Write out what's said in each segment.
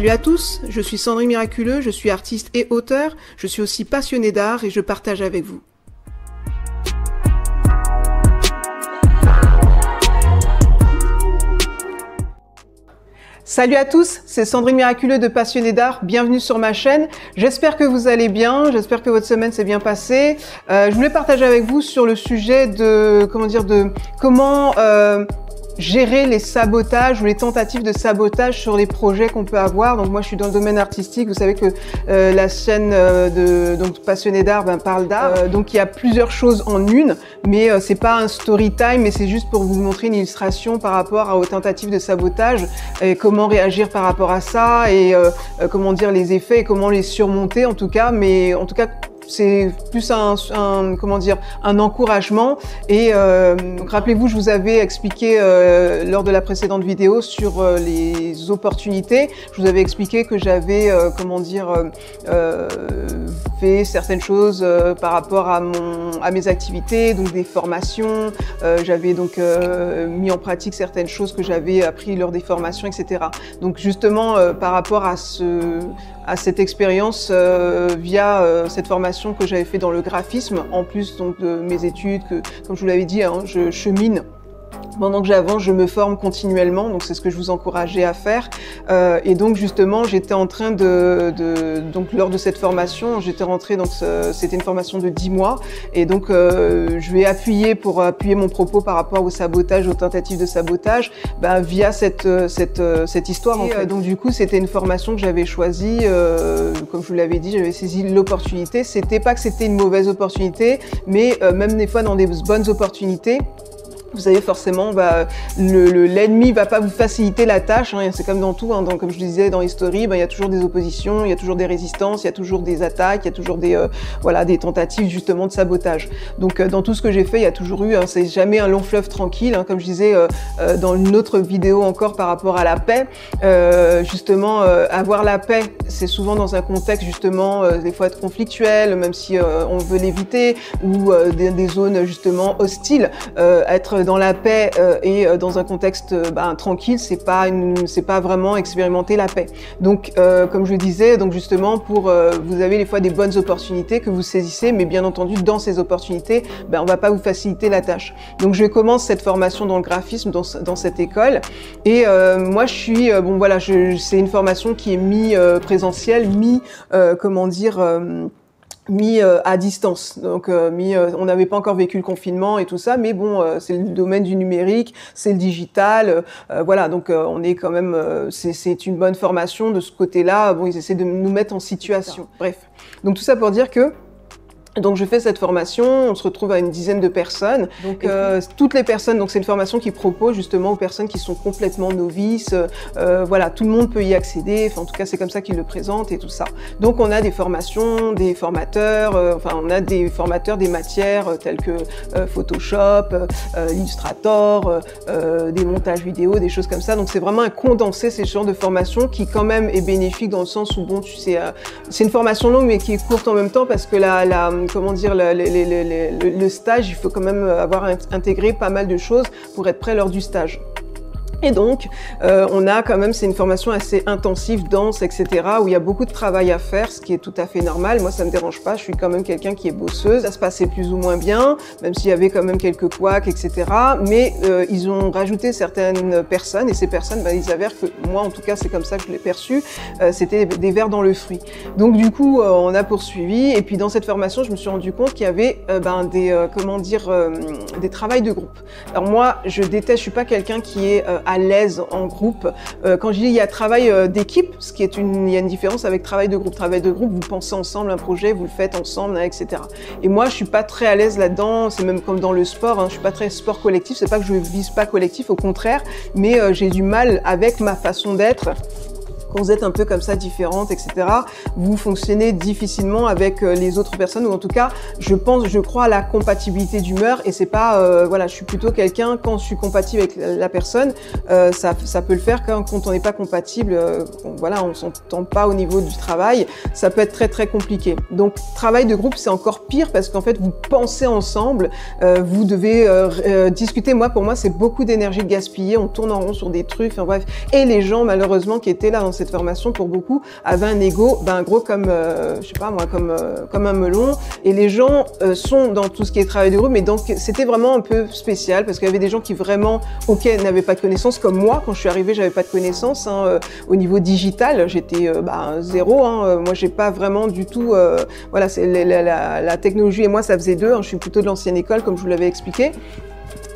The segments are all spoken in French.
Salut à tous, je suis Sandrine Miraculeux, je suis artiste et auteur, je suis aussi passionnée d'art et je partage avec vous. Salut à tous, c'est Sandrine Miraculeux de Passionné d'Art, bienvenue sur ma chaîne. J'espère que vous allez bien, j'espère que votre semaine s'est bien passée. Euh, je voulais partager avec vous sur le sujet de, comment dire, de comment euh, gérer les sabotages ou les tentatives de sabotage sur les projets qu'on peut avoir. Donc moi je suis dans le domaine artistique, vous savez que euh, la chaîne euh, de donc passionné d'art ben, parle d'art. Euh, donc il y a plusieurs choses en une, mais c'est pas un story time, mais c'est juste pour vous montrer une illustration par rapport aux tentatives de sabotage et comment réagir par rapport à ça et comment dire les effets et comment les surmonter en tout cas. Mais en tout cas c'est plus un, comment dire un encouragement. Et euh, rappelez-vous, je vous avais expliqué euh, lors de la précédente vidéo sur euh, les opportunités. Je vous avais expliqué que j'avais comment dire fait certaines choses par rapport à mon à mes activités, donc des formations. j'avais donc mis en pratique certaines choses que j'avais appris lors des formations, etc. Donc justement par rapport à ce à cette expérience euh, via euh, cette formation que j'avais fait dans le graphisme, en plus donc de mes études, que comme je vous l'avais dit, hein, je chemine pendant que j'avance, je me forme continuellement, donc c'est ce que je vous encourageais à faire. Euh, et donc justement, j'étais en train de, de, donc lors de cette formation, j'étais rentrée donc c'était une formation de 10 mois, et donc euh, je vais appuyer pour appuyer mon propos par rapport au sabotage, aux tentatives de sabotage, bah, via cette cette cette histoire. En fait. Donc du coup, c'était une formation que j'avais choisie, euh, comme je vous l'avais dit, j'avais saisi l'opportunité. C'était pas que c'était une mauvaise opportunité, mais euh, même des fois dans des bonnes opportunités vous savez forcément, bah, l'ennemi le, va pas vous faciliter la tâche. Hein, c'est comme dans tout. Hein, comme je disais dans History, bah, il y a toujours des oppositions, il y a toujours des résistances, il y a toujours des attaques, il y a toujours des euh, voilà des tentatives justement de sabotage. Donc euh, dans tout ce que j'ai fait, il y a toujours eu. Hein, c'est jamais un long fleuve tranquille. Hein, comme je disais euh, dans une autre vidéo encore par rapport à la paix. justement, avoir la paix, c'est souvent dans un contexte justement des fois être conflictuel, même si on veut l'éviter, ou des, des, zones justement hostiles. être dans la paix euh, et euh, dans un contexte euh, ben, tranquille, c'est pas c'est pas vraiment expérimenter la paix. Donc, comme je disais, donc justement pour vous avez des fois des bonnes opportunités que vous saisissez, mais bien entendu dans ces opportunités, ben on va pas vous faciliter la tâche. Donc je commence cette formation dans le graphisme dans, dans cette école et moi je suis bon voilà, c'est une formation qui est mi présentielle, mi comment dire mis euh, à distance. Donc, euh, mis, euh, on n'avait pas encore vécu le confinement et tout ça, mais bon, c'est le domaine du numérique, c'est le digital, voilà. Donc, on est quand même, c'est une bonne formation de ce côté-là. Bon, ils essaient de nous mettre en situation. Bref. Donc, tout ça pour dire que donc je fais cette formation, on se retrouve à une dizaine de personnes. Donc euh, toutes les personnes, donc c'est une formation qui propose justement aux personnes qui sont complètement novices. Euh, voilà, tout le monde peut y accéder. Enfin, en tout cas, c'est comme ça qu'ils le présentent et tout ça. Donc on a des formations, des formateurs. Euh, enfin, on a des formateurs des matières euh, telles que euh, Photoshop, Illustrator, des montages vidéo, des choses comme ça. Donc c'est vraiment un condensé ces genres de formation qui quand même est bénéfique dans le sens où bon, tu sais, c'est une formation longue mais qui est courte en même temps parce que la, la comment dire, le, stage, il faut quand même avoir intégré pas mal de choses pour être prêt lors du stage. Et donc, euh, on a quand même, c'est une formation assez intensive, dense, etc., où il y a beaucoup de travail à faire, ce qui est tout à fait normal. Moi, ça me dérange pas. Je suis quand même quelqu'un qui est bosseuse. Ça se passait plus ou moins bien, même s'il y avait quand même quelques couacs, etc. Mais euh, ils ont rajouté certaines personnes, et ces personnes, bah, ils s'avèrent que moi, en tout cas, c'est comme ça que je l'ai perçu. Euh, C'était des vers dans le fruit. Donc, du coup, euh, on a poursuivi. Et puis, dans cette formation, je me suis rendu compte qu'il y avait euh, ben, des, comment dire, des travails de groupe. Alors moi, je déteste. Je suis pas quelqu'un qui est à l'aise en groupe. Euh, quand je dis il y a travail euh, d'équipe, ce qui est une, il y a une différence avec travail de groupe. Travail de groupe, vous pensez ensemble un projet, vous le faites ensemble, hein, etc. Et moi, je suis pas très à l'aise là-dedans. C'est même comme dans le sport. Hein, je suis pas très sport collectif. C'est pas que je vise pas collectif, au contraire, mais euh, j'ai du mal avec ma façon d'être quand vous êtes un peu comme ça différente, etc., vous fonctionnez difficilement avec euh, les autres personnes, ou en tout cas, je pense, je crois à la compatibilité d'humeur, et c'est pas, euh, voilà, je suis plutôt quelqu'un, quand je suis compatible avec la personne, euh, ça, ça peut le faire quand, quand on n'est pas compatible, euh, voilà, on s'entend pas au niveau du travail, ça peut être très très compliqué. Donc, travail de groupe, c'est encore pire, parce qu'en fait, vous pensez ensemble, euh, vous devez discuter, moi, pour moi, c'est beaucoup d'énergie gaspillée, on tourne en rond sur des trucs, enfin bref, et les gens, malheureusement, qui étaient là dans cette formation pour beaucoup avait un ego ben gros comme je sais pas moi comme comme un melon. Et les gens sont dans tout ce qui est travail de groupe mais donc c'était vraiment un peu spécial parce qu'il y avait des gens qui vraiment ok n'avaient pas de connaissances comme moi. Quand je suis arrivée j'avais pas de connaissances hein, au niveau digital. J'étais bah, zéro hein, moi j'ai pas vraiment du tout voilà c'est la, la, technologie et moi ça faisait deux hein, je suis plutôt de l'ancienne école comme je vous l'avais expliqué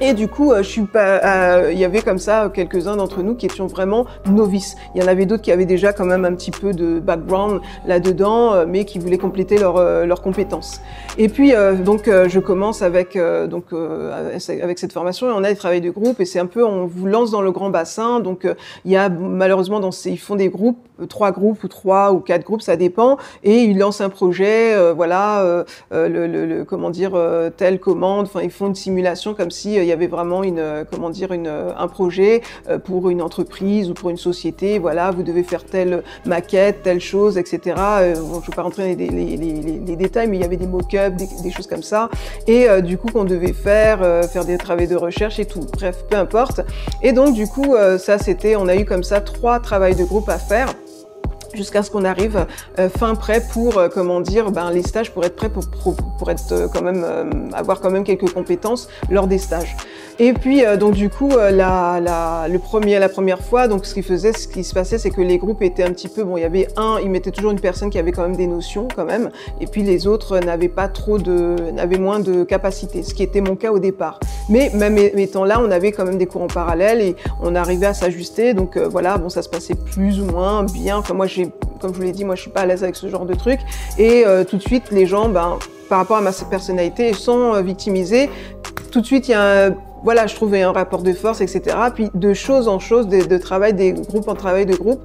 et du coup, euh, je suis pas, euh, il y avait comme ça quelques-uns d'entre nous qui étions vraiment novices. Il y en avait d'autres qui avaient déjà quand même un petit peu de background là-dedans, euh, mais qui voulaient compléter leurs compétences. Et puis, donc, je commence avec donc avec cette formation et on a des travaux de groupe et c'est un peu, on vous lance dans le grand bassin. Donc, il y a malheureusement ils font des groupes, trois groupes ou trois ou quatre groupes, ça dépend, et ils lancent un projet, voilà, le, le, comment dire, telle commande. Enfin, ils font une simulation comme si y avait vraiment une, euh, comment dire, une, euh, un projet euh, pour une entreprise ou pour une société. Voilà, vous devez faire telle maquette, telle chose, etc. je ne vais pas rentrer dans les, détails, mais il y avait des mock-ups, des, choses comme ça. Et du coup, qu'on devait faire, faire des travaux de recherche et tout. Bref, peu importe. Et donc, du coup, ça, c'était, on a eu comme ça trois travaux de groupe à faire jusqu'à ce qu'on arrive euh, fin prêt pour euh, comment dire ben les stages pour être prêt pour, pour, être euh, quand même avoir quand même quelques compétences lors des stages et puis donc du coup la, la, le premier la première fois donc ce qui faisait ce qui se passait c'est que les groupes étaient un petit peu bon il y avait un il mettait toujours une personne qui avait quand même des notions quand même et puis les autres n'avaient pas trop de n'avaient moins de capacité ce qui était mon cas au départ mais même étant là on avait quand même des cours en parallèle et on arrivait à s'ajuster donc voilà bon ça se passait plus ou moins bien enfin moi comme je vous l'ai dit, moi je suis pas à l'aise avec ce genre de truc. Et euh, tout de suite, les gens, ben, par rapport à ma personnalité, sont euh, victimisés. Tout de suite, il y a un voilà, je trouvais un rapport de force, etc. Puis de chose en chose, de, travail des groupes en travail de groupe,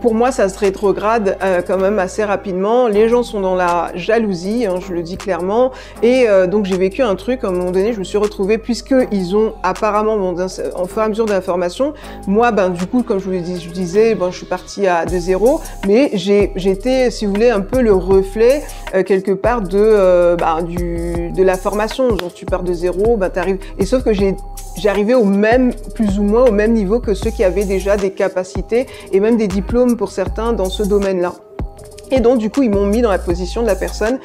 pour moi, ça se rétrograde euh, quand même assez rapidement. Les gens sont dans la jalousie, hein, je le dis clairement. Et euh, donc j'ai vécu un truc, à un moment donné, je me suis retrouvée, puisqu'ils ont apparemment, bon, en fur et à mesure de la formation, moi, ben, du coup, comme je vous disais, ben, je suis partie à de zéro, mais j'étais, si vous voulez, un peu le reflet, euh, quelque part, de, ben, du, de la formation. Genre, tu pars de zéro, ben, t'arrives. Et sauf que j'ai j'arrivais au même, plus ou moins au même niveau que ceux qui avaient déjà des capacités et même des diplômes pour certains dans ce domaine-là. Et donc, du coup, ils m'ont mis dans la position de la personne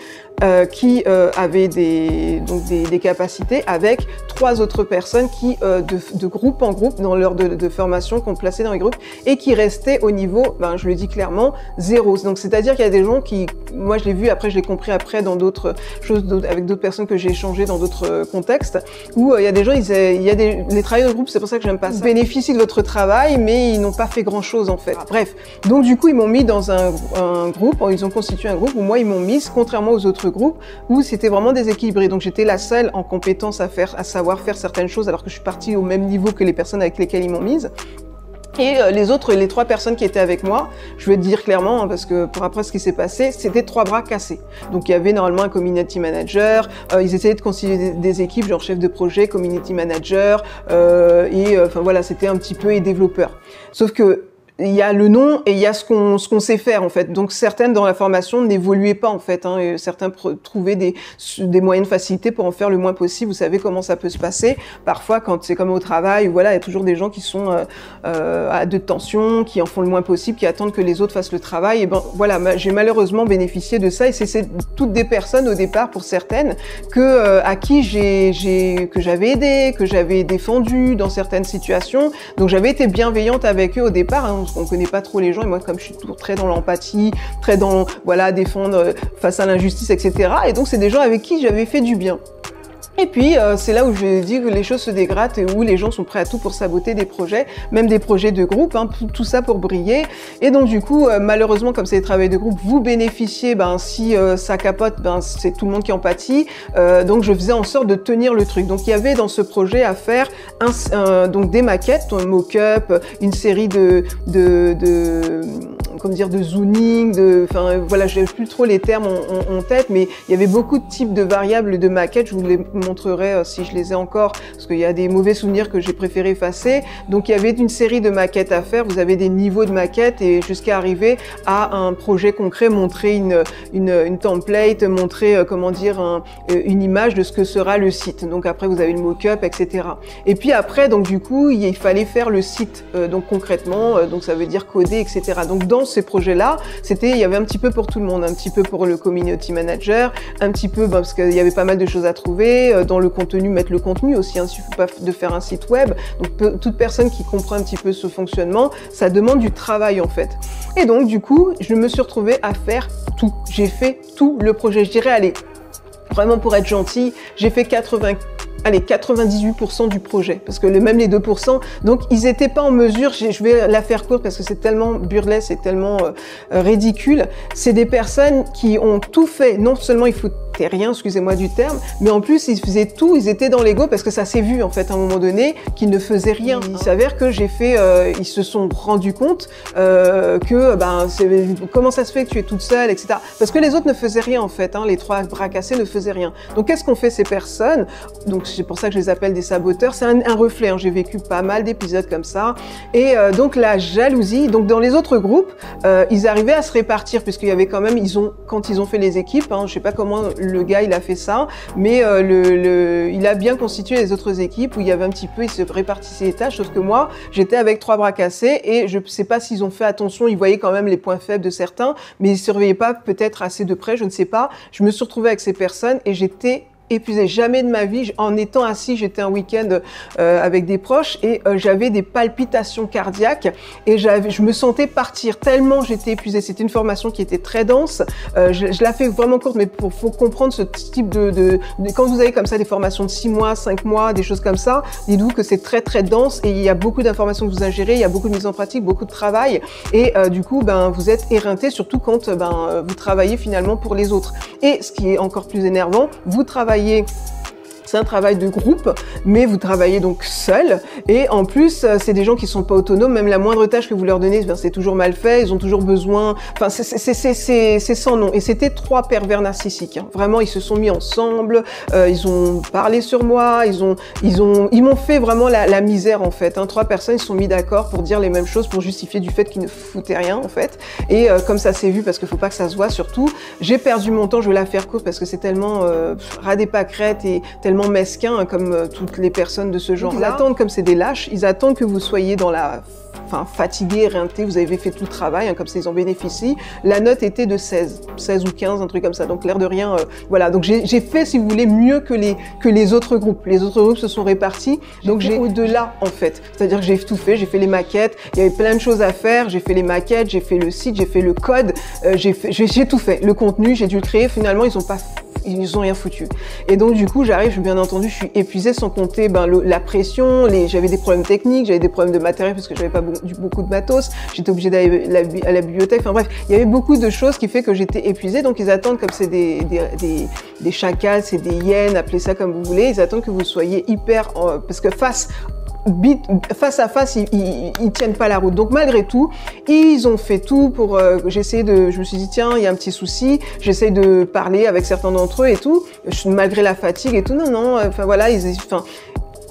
euh, qui euh, avait des, donc des, des, capacités avec trois autres personnes qui, euh, de, de, groupe en groupe, dans l'heure de, de, formation, qu'on plaçait dans les groupes et qui restaient au niveau, ben, je le dis clairement, zéro. Donc, c'est-à-dire qu'il y a des gens qui, moi, je l'ai vu, après, je l'ai compris après dans d'autres choses, avec d'autres personnes que j'ai échangées dans d'autres euh, contextes, où euh, il y a des gens, ils, il y a des, les travailleurs de groupe, c'est pour ça que j'aime pas ça. Ils bénéficient de votre travail, mais ils n'ont pas fait grand-chose, en fait. Bref. Donc, du coup, ils m'ont mis dans un, un groupe, ils ont constitué un groupe où moi, ils m'ont mis, contrairement aux autres groupe où c'était vraiment déséquilibré. Donc j'étais la seule en compétence à faire, à savoir faire certaines choses alors que je suis partie au même niveau que les personnes avec lesquelles ils m'ont mise. Et euh, les autres, les trois personnes qui étaient avec moi, je te dire clairement, hein, parce que pour après ce qui s'est passé, c'était trois bras cassés. Donc il y avait normalement un community manager, euh, ils essayaient de constituer des, équipes, genre chef de projet, community manager, euh, et enfin voilà, c'était un petit peu et développeur. Sauf que il y a le nom et il y a ce qu'on ce qu'on sait faire en fait. Donc certaines dans la formation n'évoluaient pas en fait. Hein, et certains trouvaient des des moyens de facilité pour en faire le moins possible. Vous savez comment ça peut se passer. Parfois quand c'est comme au travail, voilà, il y a toujours des gens qui sont euh, euh, à de tension, qui en font le moins possible, qui attendent que les autres fassent le travail. Et ben voilà, j'ai malheureusement bénéficié de ça et c'est toutes des personnes au départ pour certaines que euh, à qui j'ai j'ai que j'avais aidé, que j'avais défendu dans certaines situations. Donc j'avais été bienveillante avec eux au départ. Hein, on connaît pas trop les gens et moi comme je suis toujours très dans l'empathie, très dans voilà défendre euh, face à l'injustice, etc. Et donc c'est des gens avec qui j'avais fait du bien. Et puis, euh, c'est là où je dis que les choses se dégradent et où les gens sont prêts à tout pour saboter des projets, même des projets de groupe, hein, tout ça pour briller. Et donc, du coup, euh, malheureusement, comme c'est des travaux de groupe, vous bénéficiez, ben, si ça capote, ben, c'est tout le monde qui en pâtit. donc, je faisais en sorte de tenir le truc. Donc, il y avait dans ce projet à faire un, donc des maquettes, un mock-up, une série de, de, de comme dire, de zooning, de, enfin voilà, je n'ai plus trop les termes en, tête, mais il y avait beaucoup de types de variables de maquettes. Je vous les montrerai euh, si je les ai encore, parce qu'il y a des mauvais souvenirs que j'ai préféré effacer. Donc il y avait une série de maquettes à faire. Vous avez des niveaux de maquettes et jusqu'à arriver à un projet concret, montrer une, une, template, montrer euh, comment dire euh, une image de ce que sera le site. Donc après vous avez le mock-up, etc. Et puis après donc du coup il fallait faire le site donc concrètement, donc ça veut dire coder, etc. Donc dans ces projets-là, c'était il y avait un petit peu pour tout le monde, un petit peu pour le community manager, un petit peu bah, parce qu'il y avait pas mal de choses à trouver dans le contenu, mettre le contenu aussi. Hein, suffit pas de faire un site web. Donc toute personne qui comprend un petit peu ce fonctionnement, ça demande du travail en fait. Et donc du coup, je me suis retrouvée à faire tout. J'ai fait tout le projet. Je dirais, allez, vraiment pour être gentil, j'ai fait 80 allez, 98% du projet, parce que le, même les 2%, donc ils n'étaient pas en mesure, je vais la faire courte parce que c'est tellement burlesque, c'est tellement euh, ridicule, c'est des personnes qui ont tout fait, non seulement il faut rien, excusez-moi du terme, mais en plus ils faisaient tout, ils étaient dans l'ego parce que ça s'est vu en fait à un moment donné qu'ils ne faisaient rien. Il s'avère que j'ai fait, euh, ils se sont rendus compte euh, que ben comment ça se fait que tu es toute seule, etc. Parce que les autres ne faisaient rien en fait, hein, les trois bras cassés ne faisaient rien. Donc qu'est-ce qu'on fait ces personnes? Donc c'est pour ça que je les appelle des saboteurs. C'est un, un, reflet. Hein. J'ai vécu pas mal d'épisodes comme ça. Et euh, donc la jalousie. Donc dans les autres groupes, euh, ils arrivaient à se répartir puisqu'il y avait quand même, ils ont quand ils ont fait les équipes, hein, je sais pas comment le gars il a fait ça, mais euh, le, il a bien constitué les autres équipes où il y avait un petit peu, il se répartissait les tâches, sauf que moi j'étais avec trois bras cassés et je sais pas s'ils ont fait attention, ils voyaient quand même les points faibles de certains, mais ils surveillaient pas peut-être assez de près, je ne sais pas. Je me suis retrouvée avec ces personnes et j'étais épuisée. Jamais de ma vie, en étant assis, j'étais un week-end euh, avec des proches et euh, j'avais des palpitations cardiaques et je me sentais partir tellement j'étais épuisée. C'était une formation qui était très dense. Euh, je, je, la fais vraiment courte, mais pour faut comprendre ce type de, de, de, quand vous avez comme ça des formations de 6 mois, 5 mois, des choses comme ça, dites-vous que c'est très très dense et il y a beaucoup d'informations que vous ingérez, il y a beaucoup de mise en pratique, beaucoup de travail et du coup ben vous êtes éreinté surtout quand ben vous travaillez finalement pour les autres. Et ce qui est encore plus énervant, vous travaillez बताइए। Un travail de groupe, mais vous travaillez donc seul. Et en plus, euh, c'est des gens qui sont pas autonomes. Même la moindre tâche que vous leur donnez, c'est toujours mal fait. Ils ont toujours besoin. Enfin, c'est sans nom. Et c'était trois pervers narcissiques. Hein. Vraiment, ils se sont mis ensemble. Euh, ils ont parlé sur moi. Ils ont, ils ont, ils m'ont fait vraiment la, la, misère en fait. Hein. Trois personnes, ils se sont mis d'accord pour dire les mêmes choses, pour justifier du fait qu'ils ne foutaient rien en fait. Et euh, comme ça s'est vu, parce qu'il faut pas que ça se voit surtout, j'ai perdu mon temps. Je vais la faire courte parce que c'est tellement euh, ras des pâquerettes et tellement mesquins hein, comme euh, toutes les personnes de ce genre. Ils attendent comme c'est des lâches, ils attendent que vous soyez dans la enfin fatigué, éreinté, vous avez fait tout le travail, hein, comme ça ils en bénéficient. La note était de 16, 16 ou 15, un truc comme ça. Donc l'air de rien, euh, voilà. Donc j'ai fait, si vous voulez, mieux que les que les autres groupes. Les autres groupes se sont répartis. Donc j'ai au-delà en fait. C'est-à-dire que j'ai tout fait, j'ai fait les maquettes. Il y avait plein de choses à faire. J'ai fait les maquettes, j'ai fait le site, j'ai fait le code, euh, j'ai tout fait. Le contenu, j'ai dû le créer. Finalement, ils ont pas ils ont rien foutu. Et donc du coup, j'arrive, bien entendu, je suis épuisée sans compter ben, la pression, j'avais des problèmes techniques, j'avais des problèmes de matériel parce que j'avais pas beaucoup de matos, j'étais obligée d'aller à la bibliothèque, enfin bref, il y avait beaucoup de choses qui fait que j'étais épuisée, donc ils attendent comme c'est des, des, chacals, c'est des hyènes, appelez ça comme vous voulez, ils attendent que vous soyez hyper, parce que face face à face, ils, ils, tiennent pas la route. Donc malgré tout, ils ont fait tout pour. Euh, j'essaie de. Je me suis dit tiens, il y a un petit souci. J'essaie de parler avec certains d'entre eux et tout, malgré la fatigue et tout. Non non. Enfin voilà, ils. Enfin,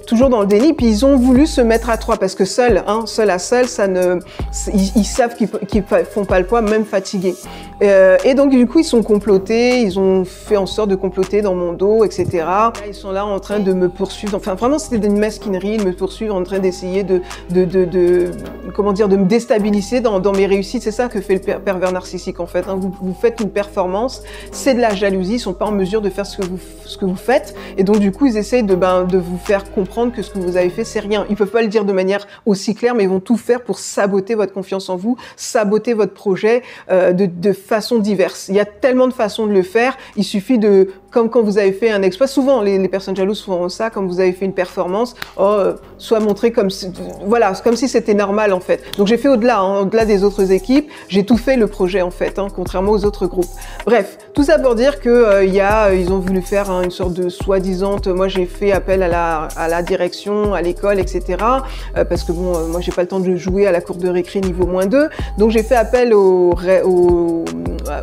toujours dans le déni. Puis ils ont voulu se mettre à trois parce que seul, hein, seul à seul, ça ne, ils, savent qu'ils ne font pas le poids, même fatigués. Euh, et donc du coup, ils sont complotés, ils ont fait en sorte de comploter dans mon dos, etc. Ils sont là en train de me poursuivre. Enfin, vraiment, c'était une mesquinerie. Ils me poursuivent en train d'essayer de, de, de, comment dire, de me déstabiliser dans, mes réussites. C'est ça que fait le pervers narcissique en fait. Hein. Vous, vous, faites une performance, c'est de la jalousie. Ils sont pas en mesure de faire ce que vous, ce que vous faites. Et donc du coup, ils essayent de, ben, de vous faire comprendre que ce que vous avez fait, c'est rien. Ils peuvent pas le dire de manière aussi claire, mais ils vont tout faire pour saboter votre confiance en vous, saboter votre projet euh, de, façon diverse. Il y a tellement de façons de le faire. Il suffit de comme quand vous avez fait un exploit. Souvent, les, les, personnes jalouses font ça, comme vous avez fait une performance, oh, euh, soit montré comme si, voilà, comme si c'était normal en fait. Donc j'ai fait au-delà, hein, au-delà des autres équipes, j'ai tout fait le projet en fait, hein, contrairement aux autres groupes. Bref, tout ça pour dire que euh, il y a, ils ont voulu faire hein, une sorte de soi-disant. Moi, j'ai fait appel à la, à la direction, à l'école, etc. parce que bon, moi j'ai pas le temps de jouer à la cour de récré niveau moins 2. Donc j'ai fait appel au,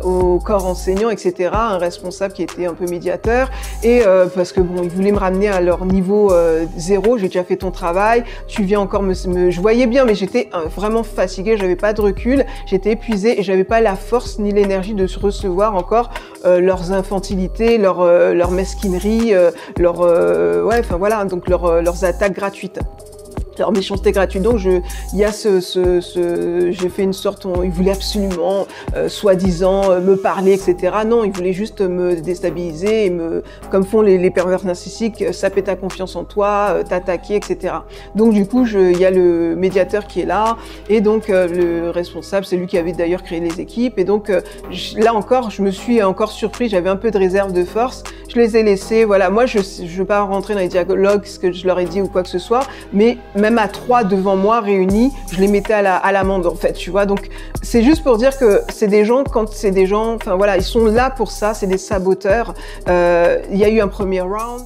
au, corps enseignant, etc. Un responsable qui était un peu médiateur. Et parce que bon, ils voulaient me ramener à leur niveau zéro. J'ai déjà fait ton travail. Tu viens encore me, me... je voyais bien, mais j'étais vraiment fatiguée. J'avais pas de recul. J'étais épuisée et j'avais pas la force ni l'énergie de recevoir encore euh, leurs infantilités, leur, euh, leur mesquinerie, euh, leur, ouais, enfin voilà, donc leurs attaques gratuites leur méchanceté gratuite. Donc, je, il y a ce, ce, ce j'ai fait une sorte, on, il voulait absolument, euh, soi-disant, euh, me parler, etc. Non, il voulait juste me déstabiliser et me, comme font les, les pervers narcissiques, euh, saper ta confiance en toi, t'attaquer, etc. Donc, du coup, je, il y a le médiateur qui est là et donc le responsable, c'est lui qui avait d'ailleurs créé les équipes. Et donc, là encore, je me suis encore surpris. J'avais un peu de réserve de force. Je les ai laissés. Voilà, moi, je ne veux pas rentrer dans les dialogues, ce que je leur ai dit ou quoi que ce soit, mais même à trois devant moi réunis, je les mettais à l'amende en fait, tu vois. Donc c'est juste pour dire que c'est des gens, quand c'est des gens, enfin voilà, ils sont là pour ça, c'est des saboteurs. Euh, il y a eu un premier round.